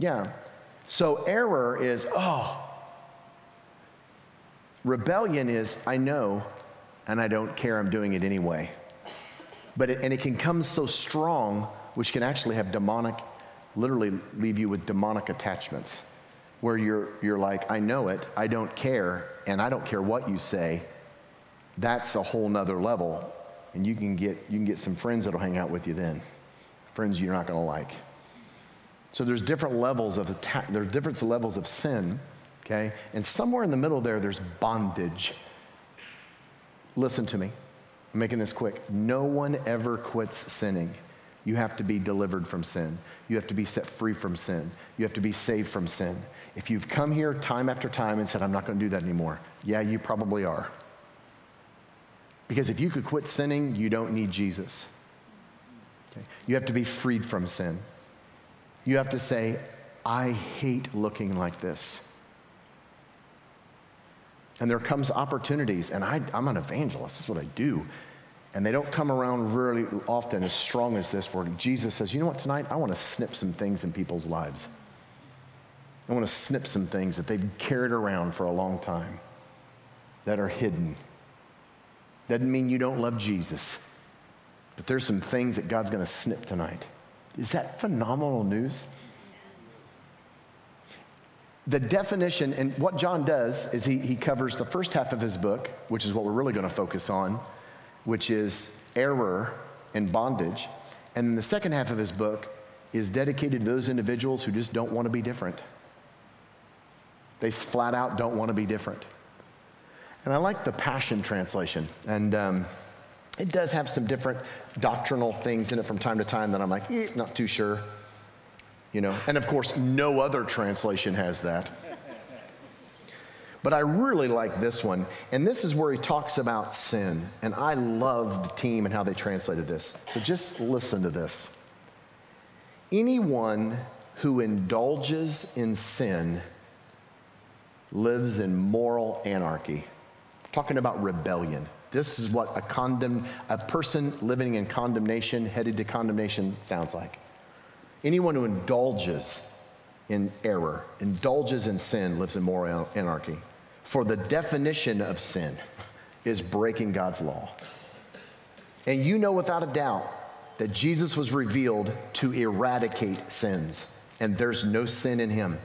Yeah. So error is, oh. Rebellion is, I know and I don't care, I'm doing it anyway. But it, and it can come so strong, which can actually have demonic, literally leave you with demonic attachments, where you're, you're like, I know it, I don't care, and I don't care what you say. That's a whole nother level. And you can get, you can get some friends that'll hang out with you then, friends you're not gonna like. So there's different levels of attack, there's different levels of sin, okay? And somewhere in the middle there, there's bondage. Listen to me. I'm making this quick. No one ever quits sinning. You have to be delivered from sin. You have to be set free from sin. You have to be saved from sin. If you've come here time after time and said, I'm not going to do that anymore, yeah, you probably are. Because if you could quit sinning, you don't need Jesus. Okay? You have to be freed from sin. You have to say, I hate looking like this. And there comes opportunities, and I, am an evangelist, that's what I do. And they don't come around really often as strong as this, where Jesus says, You know what, tonight I want to snip some things in people's lives. I want to snip some things that they've carried around for a long time that are hidden. Doesn't mean you don't love Jesus, but there's some things that God's going to snip tonight. Is that phenomenal news? the definition, and what John does is he, he covers the first half of his book, which is what we're really going to focus on, which is error and bondage. And the second half of his book is dedicated to those individuals who just don't want to be different. They flat out don't want to be different. And I like the Passion Translation. And um, it does have some different doctrinal things in it from time to time that I'm like, eh, not too sure. You know, and of course, no other translation has that. But I really like this one. And this is where he talks about sin. And I love the team and how they translated this. So just listen to this. Anyone who indulges in sin lives in moral anarchy. talking about rebellion. This is what a condemn a person living in condemnation, headed to condemnation sounds like. Anyone who indulges in error, indulges in sin, lives in moral anarchy. For the definition of sin is breaking God's law. And you know without a doubt that Jesus was revealed to eradicate sins, and there's no sin in him.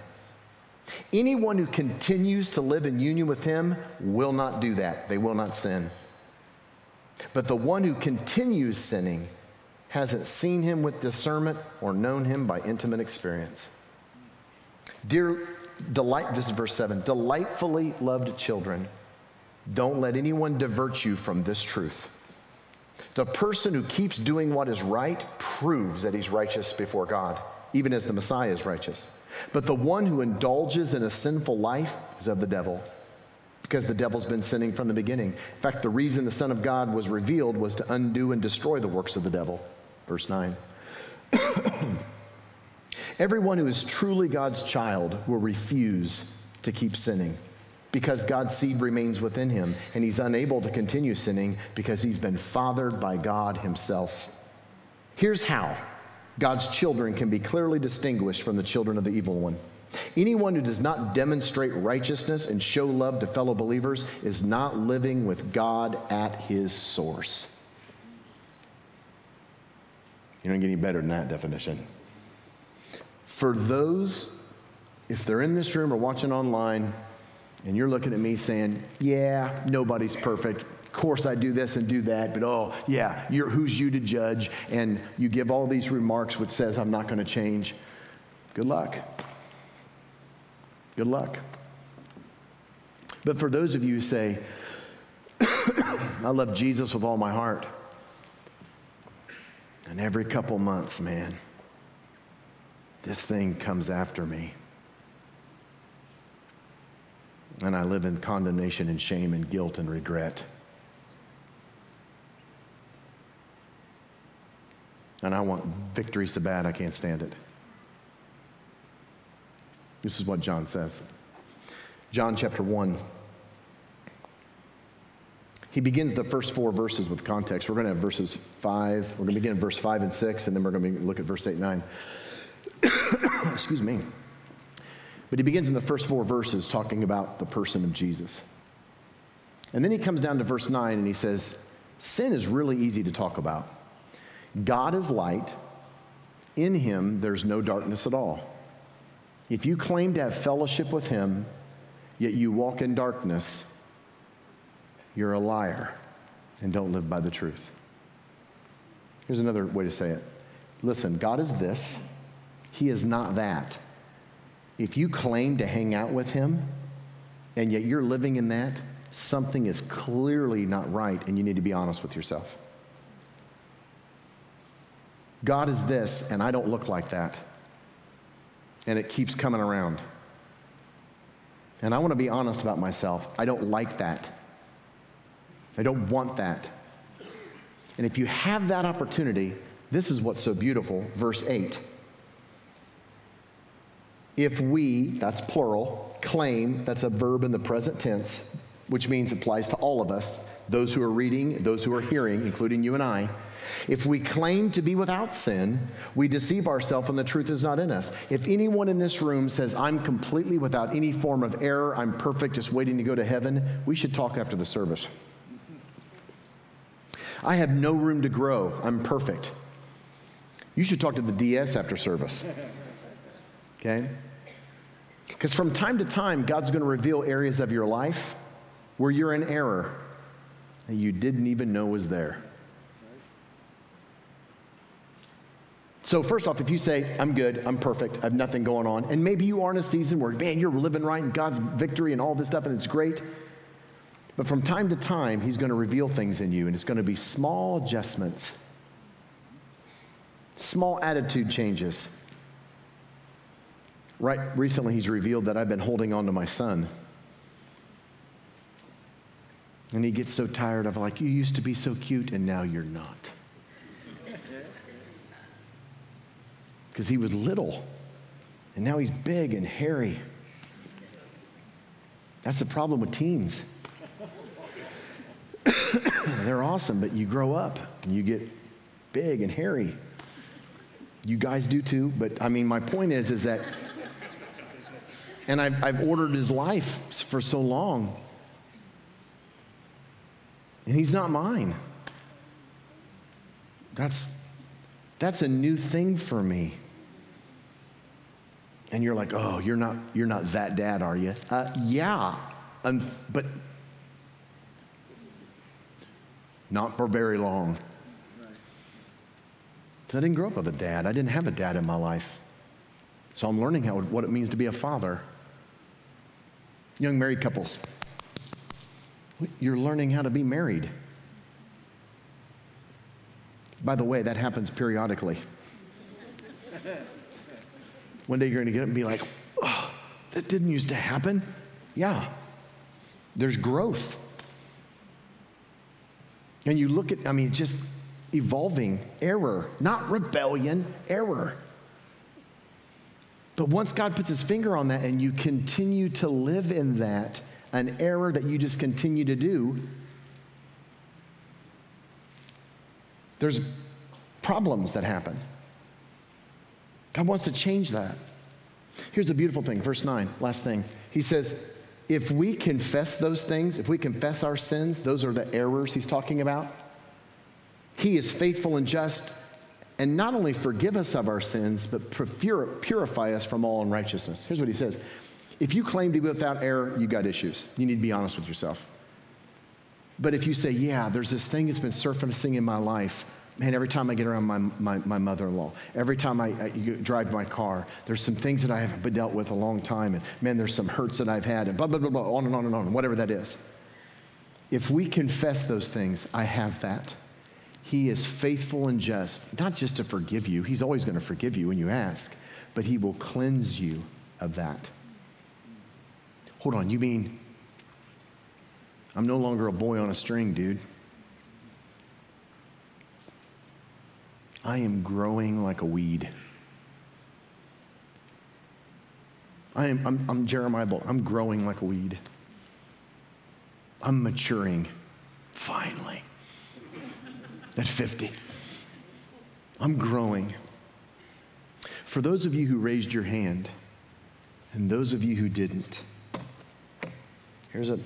Anyone who continues to live in union with him will not do that. They will not sin. But the one who continues sinning hasn't seen him with discernment or known him by intimate experience. Dear delight, this is verse 7 delightfully loved children, don't let anyone divert you from this truth. The person who keeps doing what is right proves that he's righteous before God, even as the Messiah is righteous. But the one who indulges in a sinful life is of the devil, because the devil's been sinning from the beginning. In fact, the reason the Son of God was revealed was to undo and destroy the works of the devil. Verse 9. Everyone who is truly God's child will refuse to keep sinning because God's seed remains within him and he's unable to continue sinning because he's been fathered by God himself. Here's how God's children can be clearly distinguished from the children of the evil one. Anyone who does not demonstrate righteousness and show love to fellow believers is not living with God at his source. You don't get any better than that definition. For those, if they're in this room or watching online, and you're looking at me saying, Yeah, nobody's perfect. Of course, I do this and do that, but oh, yeah, who's you to judge? And you give all these remarks which says, I'm not going to change. Good luck. Good luck. But for those of you who say, I love Jesus with all my heart, and every couple months, man, this thing comes after me. And I live in condemnation and shame and guilt and regret. And I want victory so bad I can't stand it. This is what John says. John chapter 1. He begins the first four verses with context. We're going to have verses 5. We're going to begin verse 5 and 6, and then we're going to look at verse 8 and 9. Excuse me. But he begins in the first four verses talking about the person of Jesus. And then he comes down to verse 9 and he says, Sin is really easy to talk about. God is light. In him, there's no darkness at all. If you claim to have fellowship with him, yet you walk in darkness, you're a liar and don't live by the truth. Here's another way to say it listen, God is this, He is not that. If you claim to hang out with Him and yet you're living in that, something is clearly not right and you need to be honest with yourself. God is this, and I don't look like that. And it keeps coming around. And I want to be honest about myself. I don't like that. I don't want that. And if you have that opportunity, this is what's so beautiful. Verse 8. If we, that's plural, claim, that's a verb in the present tense, which means it applies to all of us, those who are reading, those who are hearing, including you and I. If we claim to be without sin, we deceive ourselves and the truth is not in us. If anyone in this room says, I'm completely without any form of error, I'm perfect, just waiting to go to heaven, we should talk after the service. I have no room to grow, I'm perfect. You should talk to the DS after service. Okay? Because from time to time, God's going to reveal areas of your life where you're in error and you didn't even know was there. So, first off, if you say, I'm good, I'm perfect, I have nothing going on, and maybe you are in a season where, man, you're living right in God's victory and all this stuff, and it's great. But from time to time, He's going to reveal things in you, and it's going to be small adjustments, small attitude changes. Right recently, He's revealed that I've been holding on to my son. And he gets so tired of like, you used to be so cute and now you're not. Because he was little and now he's big and hairy. That's the problem with teens. They're awesome, but you grow up and you get big and hairy. You guys do too, but I mean, my point is, is that, and I've, I've ordered his life for so long and he's not mine. That's, that's a new thing for me. And you're like, oh, you're not, you're not that dad, are you? Uh, yeah, um, but not for very long. Because I didn't grow up with a dad. I didn't have a dad in my life. So I'm learning how, what it means to be a father. Young married couples, you're learning how to be married. By the way, that happens periodically. One day you're going to get up and be like, oh, that didn't used to happen. Yeah, there's growth. And you look at, I mean, just evolving error, not rebellion, error. But once God puts his finger on that and you continue to live in that, an error that you just continue to do, there's problems that happen. God wants to change that. Here's a beautiful thing, verse 9, last thing. He says, if we confess those things, if we confess our sins, those are the errors he's talking about. He is faithful and just and not only forgive us of our sins, but purify us from all unrighteousness. Here's what he says if you claim to be without error, you got issues. You need to be honest with yourself. But if you say, yeah, there's this thing that's been surfacing in my life, man, every time I get around my, my, my mother in law, every time I, I, drive my car, there's some things that I haven't dealt with a long time, and man, there's some hurts that I've had, and blah, blah, blah, blah, on and on and on, whatever that is. If we confess those things, I have that. He is faithful and just, not just to forgive you, He's always going to forgive you when you ask, but He will cleanse you of that. Hold on, you mean I'm no longer a boy on a string, dude? I am growing like a weed. I am, I'm, I'm Jeremiah Bolich. I'm growing like a weed. I'm maturing, finally, at 50. I'm growing. For those of you who raised your hand, And those of you who didn't, here's a,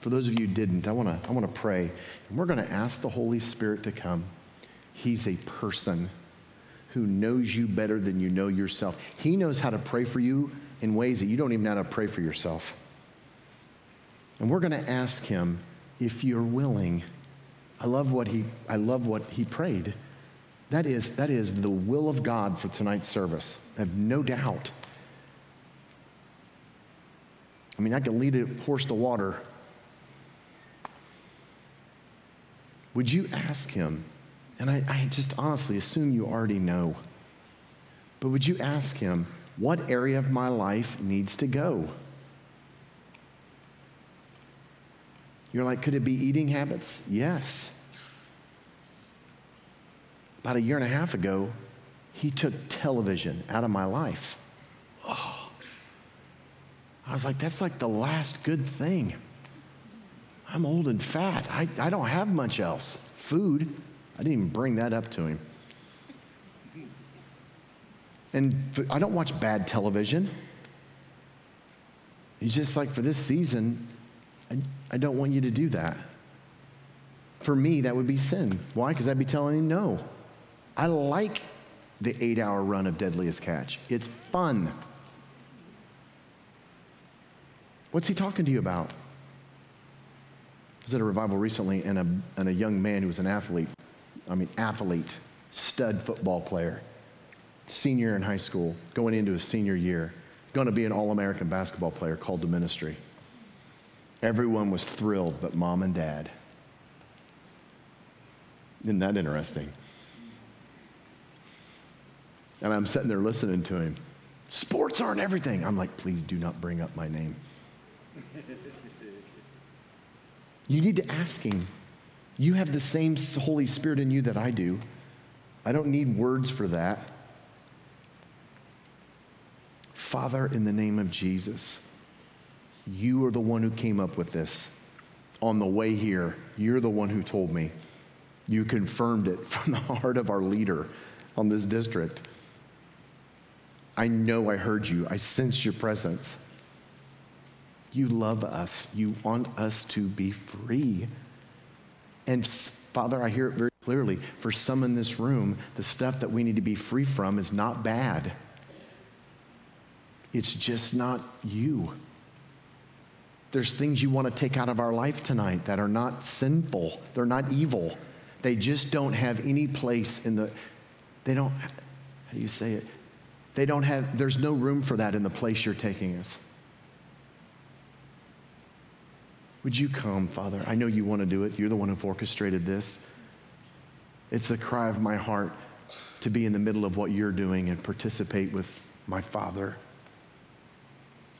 for those of you who didn't, I wanna, I wanna pray. And we're gonna ask the Holy Spirit to come. He's a person who knows you better than you know yourself. He knows how to pray for you in ways that you don't even know how to pray for yourself. And we're gonna ask him if you're willing. I love what he, I love what he prayed. That is, that is the will of God for tonight's service. I have no doubt. I mean, I can lead a horse to water. Would you ask him? And I, I just honestly assume you already know. But would you ask him, what area of my life needs to go? You're like, could it be eating habits? Yes. About a year and a half ago, he took television out of my life. Oh. I was like, that's like the last good thing. I'm old and fat. I, I don't have much else. Food. I didn't even bring that up to him. And I don't watch bad television. He's just like, for this season, I, I don't want you to do that. For me, that would be sin. Why? Because I'd be telling him no. I like the eight hour run of Deadliest Catch, it's fun. What's he talking to you about? I was at a revival recently, and a, and a young man who was an athlete, I mean, athlete, stud football player, senior in high school, going into his senior year, going to be an All American basketball player called to ministry. Everyone was thrilled but mom and dad. Isn't that interesting? And I'm sitting there listening to him. Sports aren't everything. I'm like, please do not bring up my name. you need to ask him. You have the same Holy Spirit in you that I do. I don't need words for that. Father, in the name of Jesus, you are the one who came up with this. On the way here, you're the one who told me. You confirmed it from the heart of our leader on this district. I know I heard you. I sense your presence. You love us. You want us to be free. And Father, I hear it very clearly. For some in this room, the stuff that we need to be free from is not bad, it's just not you. There's things you want to take out of our life tonight that are not sinful, they're not evil. They just don't have any place in the, they don't, how do you say it? They don't have, there's no room for that in the place you're taking us. Would you come, Father? I know you want to do it. You're the one who orchestrated this. It's a cry of my heart to be in the middle of what you're doing and participate with my Father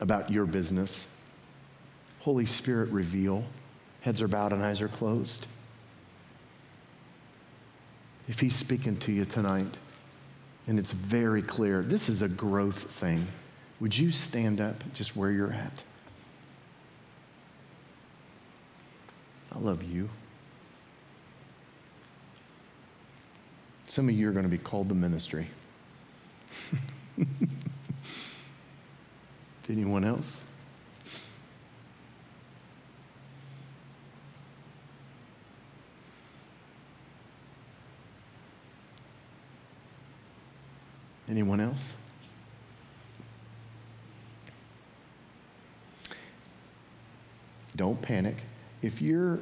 about your business. Holy Spirit, reveal. Heads are bowed and eyes are closed. If He's speaking to you tonight, and it's very clear, this is a growth thing. Would you stand up just where you're at? I love you. Some of you are going to be called to ministry. Anyone else? Anyone else? Don't panic. If you're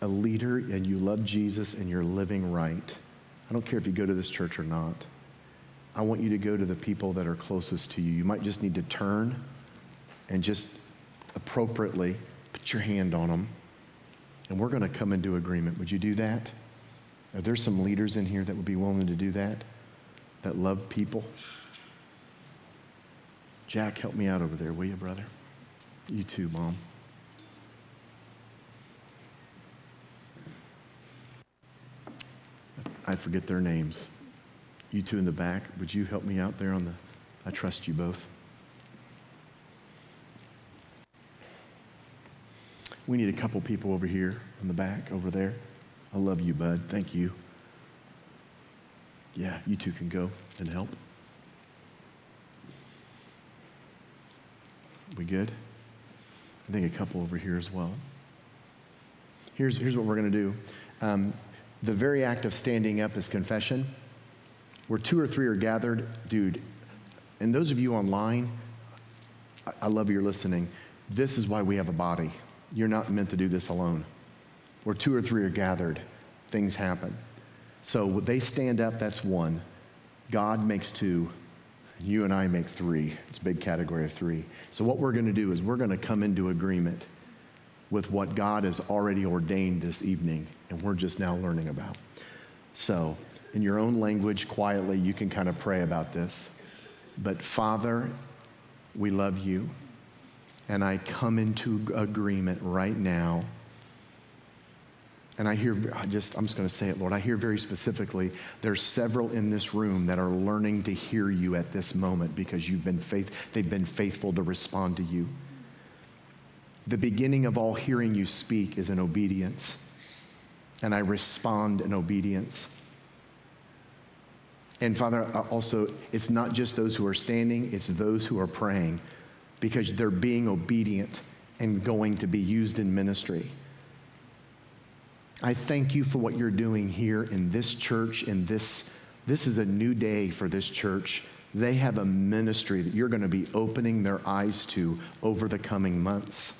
a leader and you love Jesus and you're living right, I don't care if you go to this church or not. I want you to go to the people that are closest to you. You might just need to turn and just appropriately put your hand on them. And we're going to come into agreement. Would you do that? Are there some leaders in here that would be willing to do that? that love people. Jack, help me out over there, will you, brother? You too, Mom. I forget their names. You two in the back, would you help me out there on the? I trust you both. We need a couple people over here in the back, over there. I love you, bud. Thank you. Yeah, you two can go and help. We good? I think a couple over here as well. Here's, here's what we're going to do. Um, the very act of standing up is confession. Where two or three are gathered, dude, and those of you online, I, love your listening. This is why we have a body. You're not meant to do this alone. Where two or three are gathered, things happen. So they stand up, that's one. God makes two. You and I make three. It's a big category of three. So what we're going to do is we're going to come into agreement with what God has already ordained this evening, and we're just now learning about. So, in your own language, quietly, you can kind of pray about this. But, Father, we love you, and I come into agreement right now. And I hear, I just, I'm just going to say it, Lord. I hear very specifically, there's several in this room that are learning to hear you at this moment because you've been faith, they've been faithful to respond to you. The beginning of all hearing you speak is in obedience. And I respond in obedience. And Father, also, it's not just those who are standing, it's those who are praying because they're being obedient and going to be used in ministry. I thank you for what you're doing here in this church, in this, this is a new day for this church. They have a ministry that you're going to be opening their eyes to over the coming months.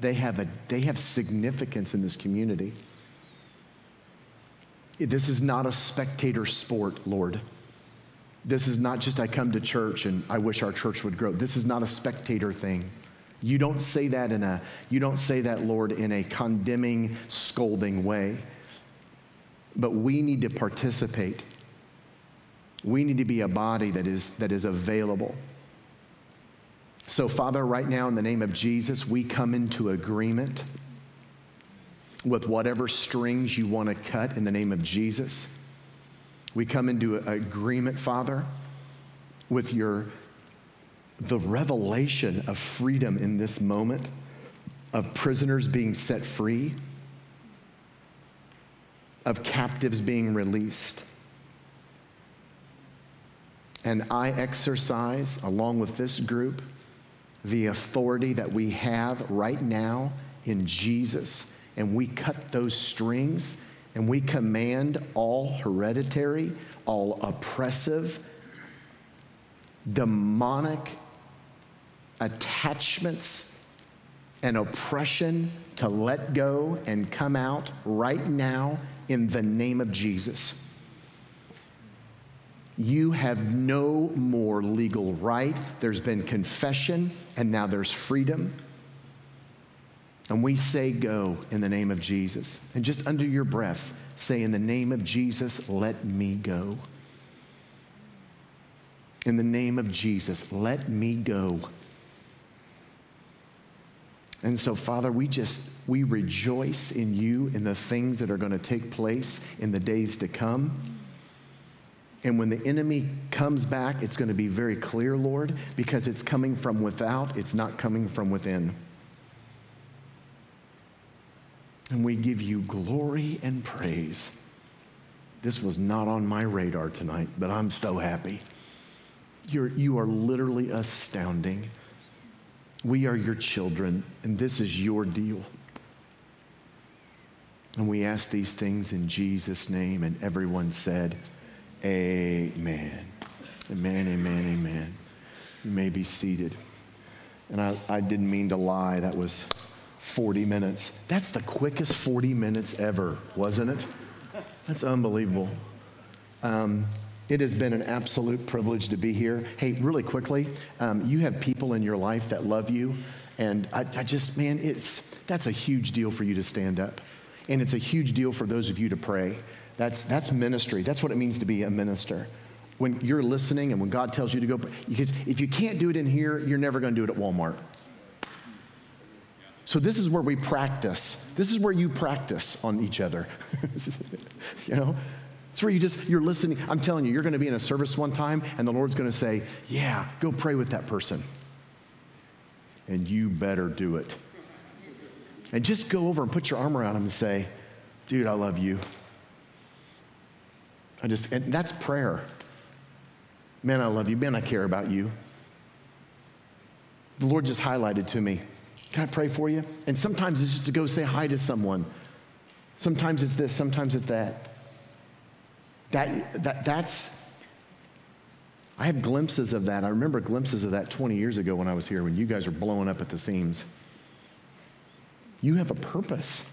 They have, a, they have significance in this community. This is not a spectator sport, Lord. This is not just I come to church and I wish our church would grow. This is not a spectator thing. You don't say that in a you don't say that Lord in a condemning, scolding way. But we need to participate. We need to be a body that is that is available. So Father, right now in the name of Jesus, we come into agreement with whatever strings you want to cut in the name of Jesus. We come into agreement, Father, with your the revelation of freedom in this moment, of prisoners being set free, of captives being released. And I exercise, along with this group, the authority that we have right now in Jesus and we cut those strings and we command all hereditary, all oppressive, demonic attachments and oppression to let go and come out right now in the name of Jesus. You have no more legal right. There's been confession, and now there's freedom. And we say, Go in the name of Jesus. And just under your breath, say, In the name of Jesus, let me go. In the name of Jesus, let me go. And so, Father, we just, we rejoice in you in the things that are going to take place in the days to come. And when the enemy comes back, it's going to be very clear, Lord, because it's coming from without, it's not coming from within. And we give you glory and praise. This was not on my radar tonight, but I'm so happy. You're, you are literally astounding. We are your children, and this is your deal. And we ask these things in Jesus' name, and everyone said, Amen. Amen, amen, amen. You may be seated. And I, I didn't mean to lie. That was 40 minutes. That's the quickest 40 minutes ever, wasn't it? That's unbelievable. Um, it has been an absolute privilege to be here. Hey, really quickly, um, you have people in your life that love you, and I, I just, man, it's that's a huge deal for you to stand up, and it's a huge deal for those of you to pray. That's that's ministry. That's what it means to be a minister. When you're listening, and when God tells you to go, because if you can't do it in here, you're never going to do it at Walmart. So this is where we practice. This is where you practice on each other. you know? It's where you just, you're listening. I'm telling you, you're going to be in a service one time, and the Lord's going to say, Yeah, go pray with that person. And you better do it. And just go over and put your arm around him and say, Dude, I love you. I just, and that's prayer. Man, I love you. Man, I care about you. the Lord just highlighted to me. Can I pray for you? And sometimes it's just to go say hi to someone. Sometimes it's this, sometimes it's that. That, that that's, I have glimpses of that. I remember glimpses of that 20 years ago when I was here, when you guys were blowing up at the seams. You have a purpose.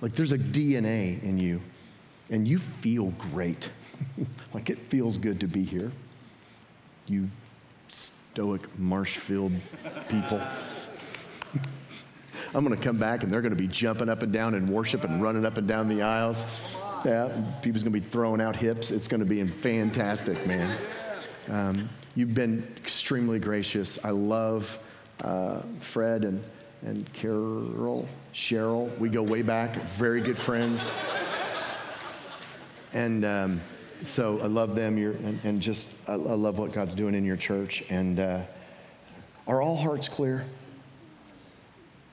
Like there's a DNA in you, and you feel great. like it feels good to be here. You stoic Marshfield people. I'm going to come back and they're going to be jumping up and down in worship and running up and down the aisles. Yeah, people's going to be throwing out hips. It's going to be fantastic, man. Um, you've been extremely gracious. I love uh, Fred and, and Carol, Cheryl. We go way back, very good friends. And um, so I love them. You're, and, and just, I, I, love what God's doing in your church. And uh, are all hearts clear?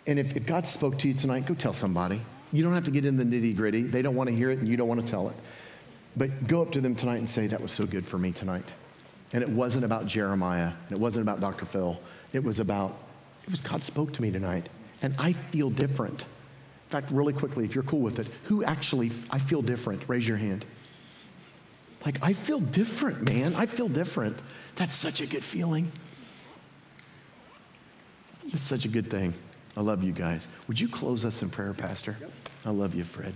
And if, if God spoke to you tonight, go tell somebody. You don't have to get in the nitty gritty. They don't want to hear it, and you don't want to tell it. But go up to them tonight and say, That was so good for me tonight. And it wasn't about Jeremiah, and it wasn't about Dr. Phil. It was about, it was God spoke to me tonight, and I feel different. In fact, really quickly, if you're cool with it, who actually, I feel different? Raise your hand. Like, I feel different, man. I feel different. That's such a good feeling. It's such a good thing. I love you guys. Would you close us in prayer, Pastor? Yep. I love you, Fred.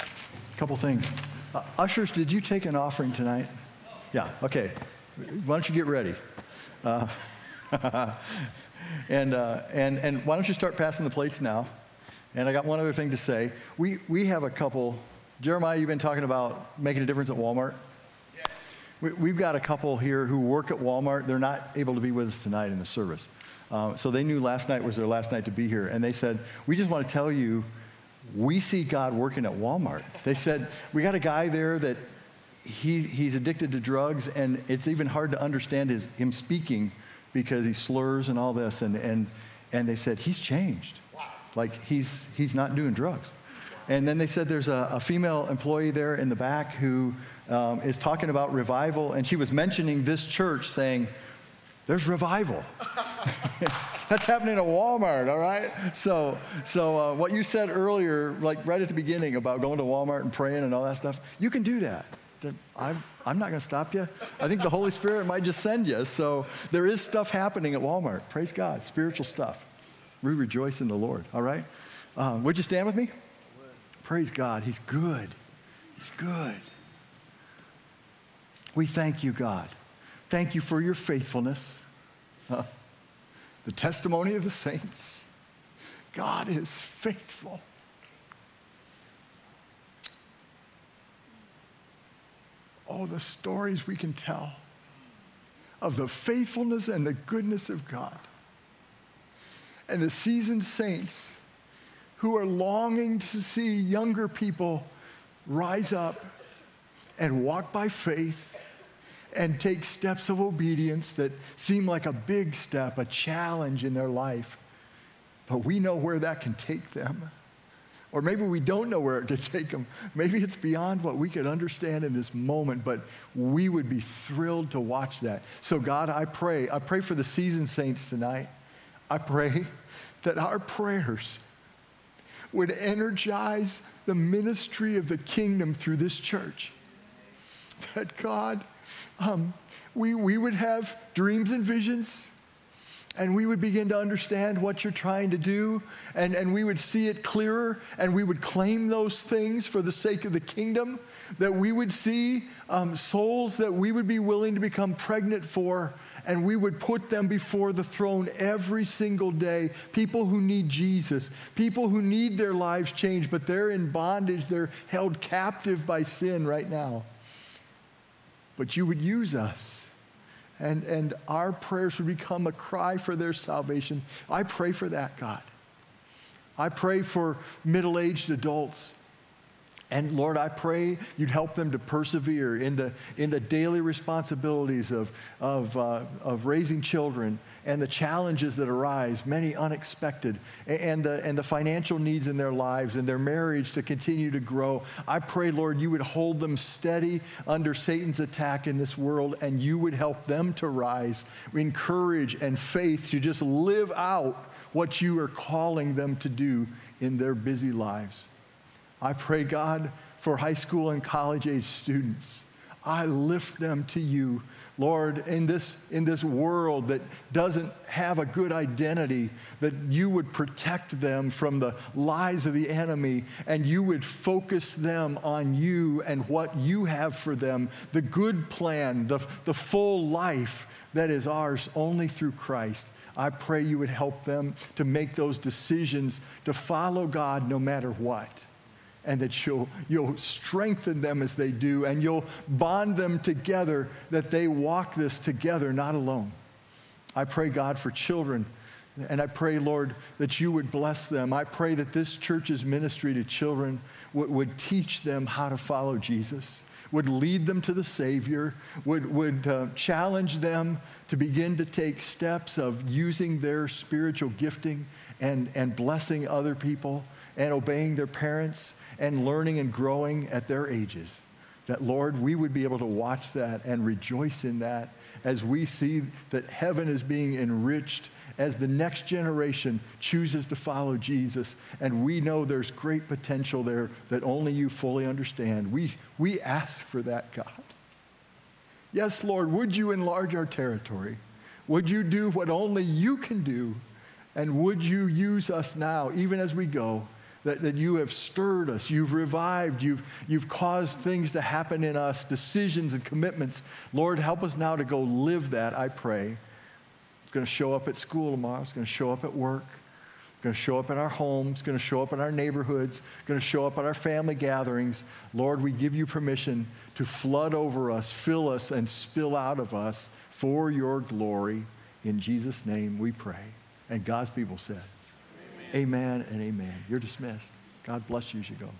A couple things. Uh, ushers, did you take an offering tonight? Yeah, okay. Why don't you get ready? Uh, and, uh, and, and why don't you start passing the plates now? And I got one other thing to say. We, we have a couple Jeremiah, you've been talking about making a difference at Walmart. Yes. We, have got a couple here who work at Walmart. They're not able to be with us tonight in the service. Uh, so they knew last night was their last night to be here. And they said, We just want to tell you, we see God working at Walmart. They said, We got a guy there that he, he's addicted to drugs, and it's even hard to understand his, him speaking because he slurs and all this. And, and, and they said, He's changed. Like he's, he's not doing drugs. And then they said there's a, a female employee there in the back who um, is talking about revival, and she was mentioning this church saying, There's revival. That's happening at Walmart, all right? So, so uh, what you said earlier, like right at the beginning about going to Walmart and praying and all that stuff, you can do that. I'm, I'm not going to stop you. I think the Holy Spirit might just send you. So there is stuff happening at Walmart. Praise God, spiritual stuff. We rejoice in the Lord, all right? Uh, would you stand with me? Praise God. He's good. He's good. We thank you, God. Thank you for your faithfulness, the testimony of the saints. God is faithful. Oh, the stories we can tell of the faithfulness and the goodness of God. And the seasoned saints who are longing to see younger people rise up and walk by faith and take steps of obedience that seem like a big step, a challenge in their life. But we know where that can take them. Or maybe we don't know where it could take them. Maybe it's beyond what we could understand in this moment, but we would be thrilled to watch that. So, God, I pray, I pray for the seasoned saints tonight. I pray that our prayers would energize the ministry of the kingdom through this church. That God, um, we, we would have dreams and visions, and we would begin to understand what you're trying to do, and, and we would see it clearer, and we would claim those things for the sake of the kingdom, that we would see um, souls that we would be willing to become pregnant for, and we would put them before the throne every single day. People who need Jesus, people who need their lives changed, but they're in bondage, they're held captive by sin right now. But you would use us. And, and our prayers would become a cry for their salvation. I pray for that, God. I pray for middle aged adults And Lord, I pray you'd help them to persevere in the, in the daily responsibilities of, of, uh, of raising children and the challenges that arise, many unexpected, and the, and the financial needs in their lives and their marriage to continue to grow. I pray, Lord, you would hold them steady under Satan's attack in this world and you would help them to rise in courage and faith to just live out what you are calling them to do in their busy lives. I pray, God, for high school and college age students. I lift them to you. Lord, in this, in this world that doesn't have a good identity, that you would protect them from the lies of the enemy and you would focus them on you and what you have for them, the good plan, the, the full life that is ours only through Christ. I pray you would help them to make those decisions to follow God no matter what and that you'll, you'll strengthen them as they do, and you'll bond them together that they walk this together, not alone. I pray, God, for children. And I pray, Lord, that you would bless them. I pray that this church's ministry to children would, would teach them how to follow Jesus, would lead them to the Savior, would, would uh, challenge them to begin to take steps of using their spiritual gifting and, and blessing other people and obeying their parents and learning and growing at their ages. That, Lord, we would be able to watch that and rejoice in that as we see that heaven is being enriched as the next generation chooses to follow Jesus. And we know there's great potential there that only you fully understand. We, we ask for that, God. Yes, Lord, would you enlarge our territory? Would you do what only you can do? And would you use us now, even as we go? That, that you have stirred us, you've revived, you've, you've caused things to happen in us, decisions and commitments. Lord, help us now to go live that, I pray. It's going to show up at school tomorrow, it's going to show up at work. It's going to show up in our homes, it's going to show up in our neighborhoods, it's going to show up at our family gatherings. Lord, we give you permission to flood over us, fill us, and spill out of us for your glory. In Jesus' name we pray. And God's people said, Amen and amen. You're dismissed. God bless you as you go.